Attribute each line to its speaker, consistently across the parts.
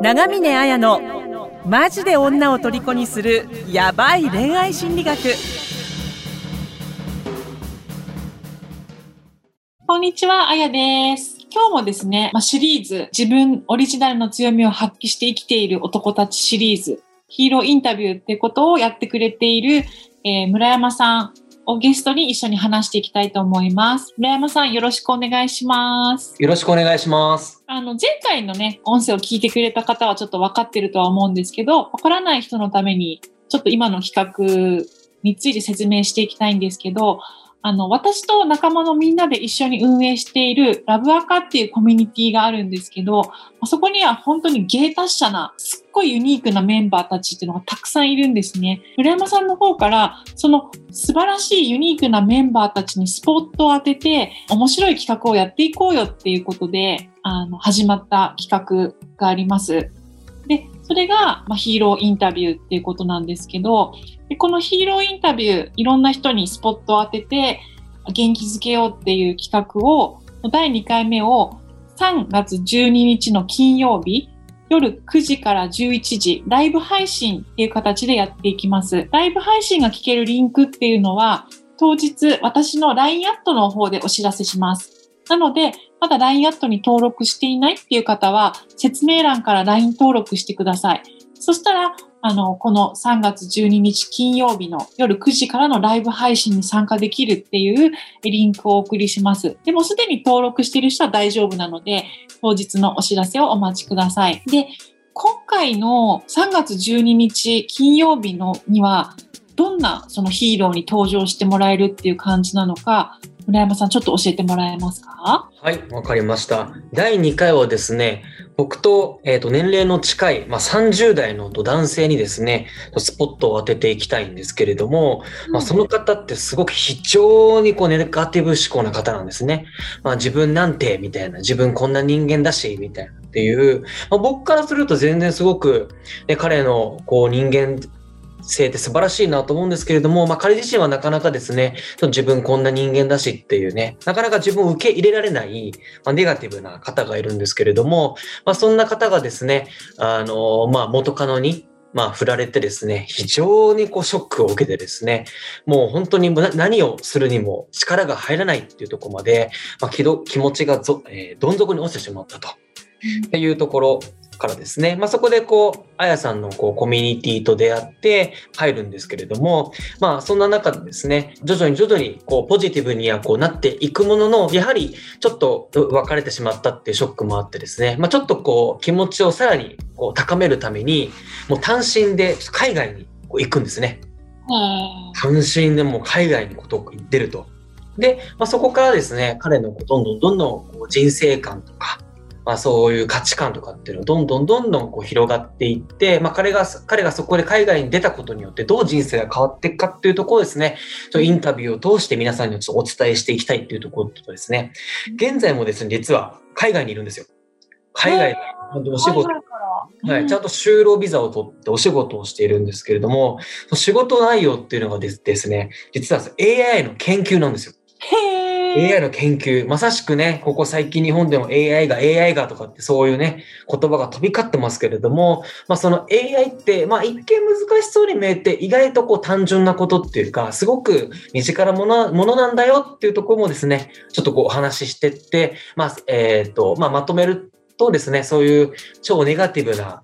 Speaker 1: 長峰綾のマジで女を虜にするヤバい恋愛心理学
Speaker 2: こんにちは、あやです。今日もですね、まあ、シリーズ、自分オリジナルの強みを発揮して生きている男たちシリーズ、ヒーローインタビューってことをやってくれている、えー村山さんをゲストに一緒に話していきたいと思います。村山さん、よろしくお願いします。
Speaker 3: よろしくお願いします。
Speaker 2: あの、前回のね、音声を聞いてくれた方はちょっと分かってるとは思うんですけど、わからない人のために、ちょっと今の企画について説明していきたいんですけど、あの、私と仲間のみんなで一緒に運営しているラブアカっていうコミュニティがあるんですけど、そこには本当に芸達者な、すっごいユニークなメンバーたちっていうのがたくさんいるんですね。村山さんの方から、その素晴らしいユニークなメンバーたちにスポットを当てて、面白い企画をやっていこうよっていうことで、あの、始まった企画があります。で、それが、ま、ヒーローインタビューっていうことなんですけど、でこのヒーローインタビュー、いろんな人にスポットを当てて、元気づけようっていう企画を、第2回目を3月12日の金曜日、夜9時から11時、ライブ配信っていう形でやっていきます。ライブ配信が聞けるリンクっていうのは、当日私の LINE アットの方でお知らせします。なので、まだ LINE アットに登録していないっていう方は、説明欄から LINE 登録してください。そしたら、あの、この3月12日金曜日の夜9時からのライブ配信に参加できるっていうリンクをお送りします。でもすでに登録している人は大丈夫なので、当日のお知らせをお待ちください。で、今回の3月12日金曜日のには、どんなそのヒーローに登場してもらえるっていう感じなのか、村山さんちょっと教えてもらえますか？
Speaker 3: はい、わかりました。第2回はですね、僕と,、えー、と年齢の近い、まあ、30代の男性にですね、スポットを当てていきたいんですけれども、まあ、その方ってすごく非常にこうネガティブ思考な方なんですね。まあ、自分なんて、みたいな、自分こんな人間だし、みたいなっていう、まあ、僕からすると全然すごく、ね、彼のこう人間性って素晴らしいなと思うんですけれども、まあ、彼自身はなかなかですね、自分こんな人間だしっていうね、なかなか自分を受け入れられない、まあ、ネガティブな方がいるんですけれども、まあ、そんな方がですね、あの、まあ、元カノに、まあ、振られてですね、非常にこうショックを受けてですね、もう本当に何をするにも力が入らないっていうところまで、まあ、気ど気持ちがぞ、えー、どん底に落ちてしまったと。っていうところからですね、まあ、そこでこう、あやさんのこうコミュニティと出会って入るんですけれども、まあそんな中でですね、徐々に徐々にこうポジティブにはこうなっていくものの、やはりちょっと別れてしまったっていうショックもあってですね、まあちょっとこう気持ちをさらにこう高めるために、もう単身で海外にこう行くんですね。単身でもう海外にこと行ってると。で、まあ、そこからですね、彼のどんどんどんどんこう人生観とか、まあ、そういう価値観とかっていうのをどんどんどんどんこう広がっていって、まあ、彼が、彼がそこで海外に出たことによってどう人生が変わっていくかっていうところですね、ちょインタビューを通して皆さんにちょっとお伝えしていきたいっていうところとですね、現在もですね、実は海外にいるんですよ。海外でお仕事、はい、ちゃんと就労ビザを取ってお仕事をしているんですけれども、仕事内容っていうのがですね、実は AI の研究なんですよ。AI の研究。まさしくね、ここ最近日本でも AI が AI がとかってそういうね、言葉が飛び交ってますけれども、まあその AI って、まあ一見難しそうに見えて意外とこう単純なことっていうか、すごく身近なものものなんだよっていうところもですね、ちょっとこうお話ししてって、まあ、えっ、ー、と、まあまとめるとですね、そういう超ネガティブな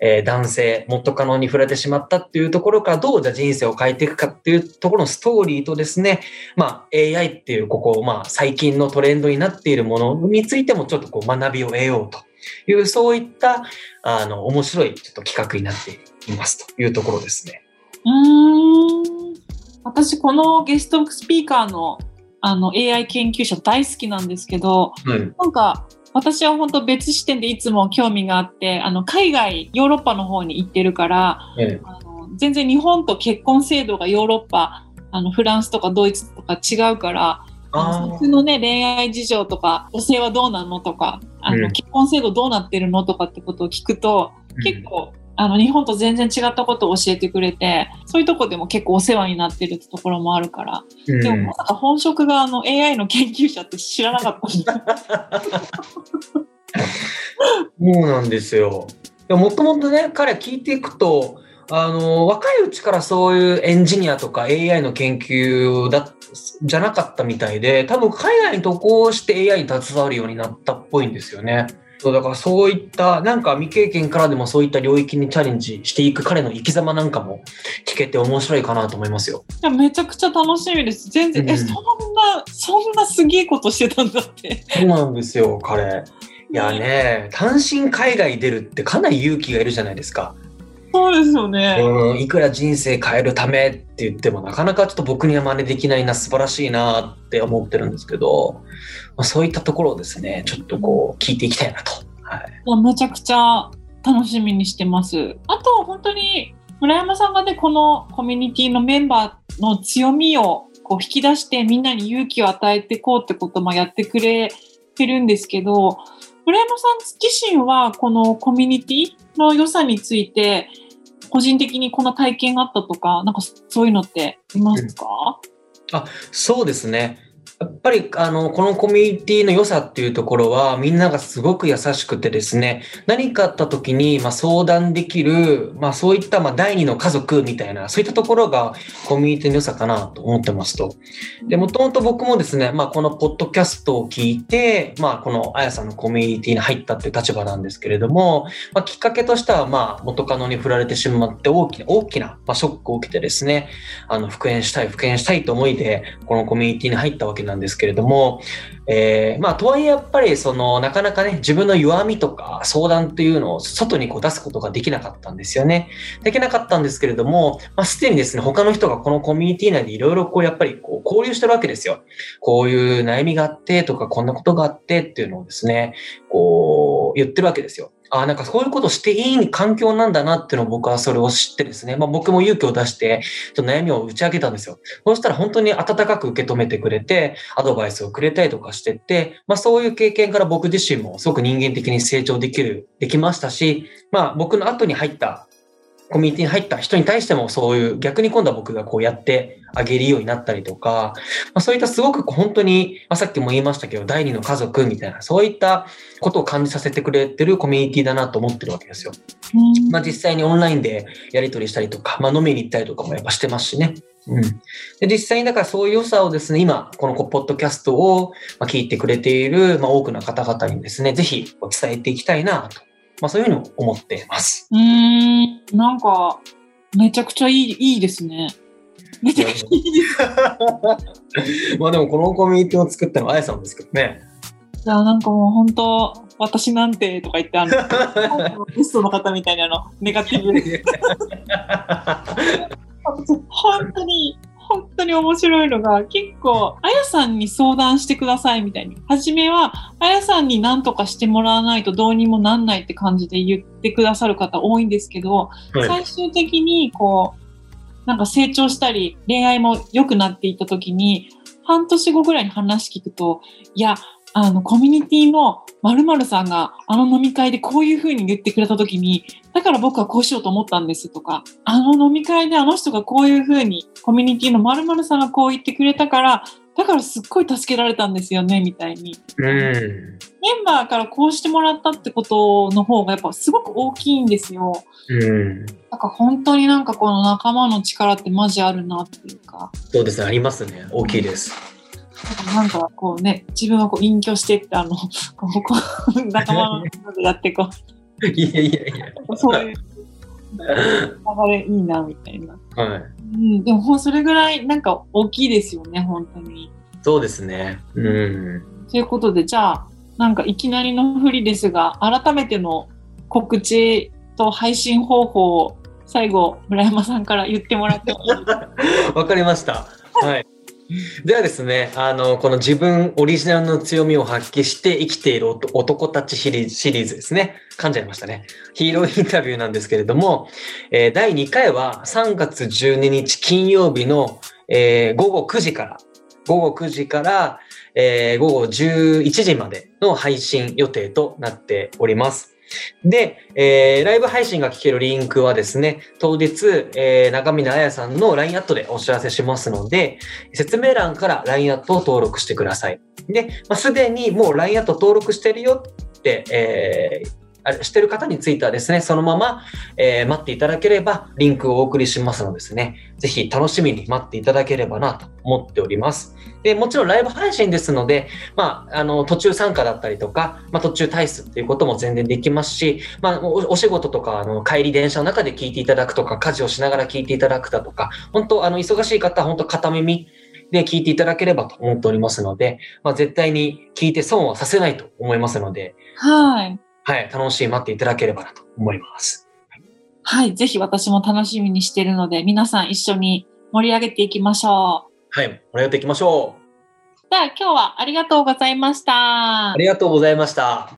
Speaker 3: えー、男性、元カノに振られてしまったっていうところからどうじゃ人生を変えていくかっていうところのストーリーとですね、まあ AI っていうここ、まあ最近のトレンドになっているものについてもちょっとこう学びを得ようという、そういった、あの、面白いちょっと企画になっていますというところですね。
Speaker 2: うん。私、このゲストスピーカーのあの AI 研究者大好きなんですけど、
Speaker 3: うん、
Speaker 2: なんか、私は本当別視点でいつも興味があって、あの、海外、ヨーロッパの方に行ってるから、
Speaker 3: うん、
Speaker 2: あの全然日本と結婚制度がヨーロッパ、あの、フランスとかドイツとか違うから、あの僕のね、恋愛事情とか、女性はどうなのとか、あの、
Speaker 3: うん。
Speaker 2: 結婚制度どうなってるのとかってことを聞くと、結構、あの、日本と全然違ったことを教えてくれて、そういうとこでも結構お世話になってるってところもあるから、
Speaker 3: うん、
Speaker 2: でもまさか本職があの AI の研究者って知らなかった。
Speaker 3: そうなんですよ。もともとね、彼聞いていくと、あの、若いうちからそういうエンジニアとか AI の研究だ、じゃなかったみたいで、多分海外に渡航して AI に携わるようになったっぽいんですよね。そうだからそういったなんか未経験からでもそういった領域にチャレンジしていく彼の生き様なんかも聞けて面白いかなと思いますよ。
Speaker 2: いやめちゃくちゃ楽しみです。全然、
Speaker 3: うん
Speaker 2: えそんなそんなすげえことしてたんだって。
Speaker 3: そうなんですよ、彼。いやね、単身海外出るってかなり勇気がいるじゃないですか。
Speaker 2: そうですよね。
Speaker 3: うん、いくら人生変えるためって言ってもなかなかちょっと僕には真似できないな素晴らしいなって思ってるんですけど、まあ、そういったところをですねちょっとこう聞いていきたいなと。はい、
Speaker 2: めちゃくちゃ楽しみにしてます。あと本当に村山さんがねこのコミュニティのメンバーの強みをこう引き出してみんなに勇気を与えていこうってこともやってくれてるんですけど村山さん自身はこのコミュニティの良さについて個人的にこんな体験があったとかなんかそういうのっていますか、あ
Speaker 3: そうですね。やっぱりあのこのコミュニティの良さっていうところはみんながすごく優しくてですね何かあった時にまあ相談できる、まあ、そういったまあ第二の家族みたいなそういったところがコミュニティの良さかなと思ってますと。でもともと僕もですね、まあ、このポッドキャストを聞いて、まあ、このあやさんのコミュニティに入ったっていう立場なんですけれども、まあ、きっかけとしてはまあ元カノに振られてしまって大きな大きなまあショックを受けてですねあの復縁したい復縁したいと思いでこのコミュニティに入ったわけなんですけれども、えーまあ、とはいえやっぱりそのなかなかね自分の弱みとか相談っていうのを外にこう出すことができなかったんですよね。できなかったんですけれども、まあ、すでにですね他の人がこのコミュニティ内でいろいろこうやっぱりこう交流してるわけですよ。こういう悩みがあってとかこんなことがあってっていうのをですねこう言ってるわけですよ。あ、なんかそういうことしていい環境なんだなっていうのを僕はそれを知ってですね、まあ、僕も勇気を出してちょっと悩みを打ち明けたんですよ。そしたら本当に温かく受け止めてくれて、アドバイスをくれたりとかしてって、まあそういう経験から僕自身もすごく人間的に成長できる、できましたし、まあ僕の後に入ったコミュニティに入った人に対してもそういう逆に今度は僕がこうやってあげるようになったりとか、まあ、そういったすごく本当に、まあ、さっきも言いましたけど第二の家族みたいなそういったことを感じさせてくれてるコミュニティだなと思ってるわけですよ。
Speaker 2: うん
Speaker 3: まあ、実際にオンラインでやり取りしたりとか、まあ、飲みに行ったりとかもやっぱしてますしね。うん、で実際にだからそういう良さをですね、今、このポッドキャストをまあ聞いてくれている、まあ、多くの方々にですね、ぜひ伝えていきたいなと、まあ、そういうふうに思っています。
Speaker 2: うーん、なんか、めちゃくちゃいい、いいですね。めちゃくちゃいいです。
Speaker 3: まあでもこのコミュニティを作ったのはあやさんですけどね。
Speaker 2: いや、なんかもう本当、私なんてとか言って、あの、ゲストの方みたいなの、ネガティブで。本当に、本当に面白いのが、結構、あやさんに相談してくださいみたいに。初めは、あやさんに何とかしてもらわないとどうにもなんないって感じで言ってくださる方多いんですけど、
Speaker 3: はい
Speaker 2: 最終的にこう、なんか成長したり、恋愛も良くなっていった時に、半年後ぐらいに話聞くと、いや、あの、コミュニティの〇〇さんがあの飲み会でこういう風に言ってくれた時に、だから僕はこうしようと思ったんですとか、あの飲み会であの人がこういう風に、コミュニティの〇〇さんがこう言ってくれたから、だからすっごい助けられたんですよね、みたいに。
Speaker 3: うん。
Speaker 2: メンバーからこうしてもらったってことの方がやっぱすごく大きいんですよ。
Speaker 3: うん。
Speaker 2: なんか本当になんかこの仲間の力ってマジあるなっていうか、
Speaker 3: そうですね、ありますね。大きいです。
Speaker 2: なんかこうね、自分はこう隠居してって、あの、こうこう仲間のやってこ
Speaker 3: いやいやいや。
Speaker 2: う、そういう流れいいなみたいな。
Speaker 3: はい。
Speaker 2: うん、でもそれぐらいなんか大きいですよね、本当に。
Speaker 3: そうですね。うん。
Speaker 2: ということで、じゃあ、なんかいきなりの振りですが、改めての告知と配信方法を最後、村山さんから言ってもらって
Speaker 3: わかりました。はい。ではですね、あの、この自分オリジナルの強みを発揮して生きている男たちシリーズシリーズですね。噛んじゃいましたね。ヒーローインタビューなんですけれども、えー第2回は3月12日金曜日の、えー午後9時から、午後9時から、えー午後11時までの配信予定となっております。で、えーライブ配信が聞けるリンクはですね、当日、えー中峰彩さんの LINE アットでお知らせしますので、説明欄から LINE アットを登録してください。で、まあ、すでにもう LINE アット登録してるよって、えーしてる方についてはですね、そのまま、えー待っていただければ、リンクをお送りしますのでですね、ぜひ楽しみに待っていただければなと思っております。で、もちろんライブ配信ですので、まあ、あの、途中参加だったりとか、まあ、途中退出っていうことも全然できますし、まあ、おお仕事とか、あの、帰り電車の中で聞いていただくとか、家事をしながら聞いていただくだとか、本当、あの、忙しい方は本当片耳で聞いていただければと思っておりますので、まあ、絶対に聞いて損はさせないと思いますので、
Speaker 2: はい。
Speaker 3: はい、楽しい待っていただければなと思います。
Speaker 2: はい。ぜひ私も楽しみにしているので、皆さん一緒に盛り上げていきましょう。
Speaker 3: はい、盛り上げていきましょう。
Speaker 2: じゃあ今日はありがとうございました
Speaker 3: あ。りがとうございました。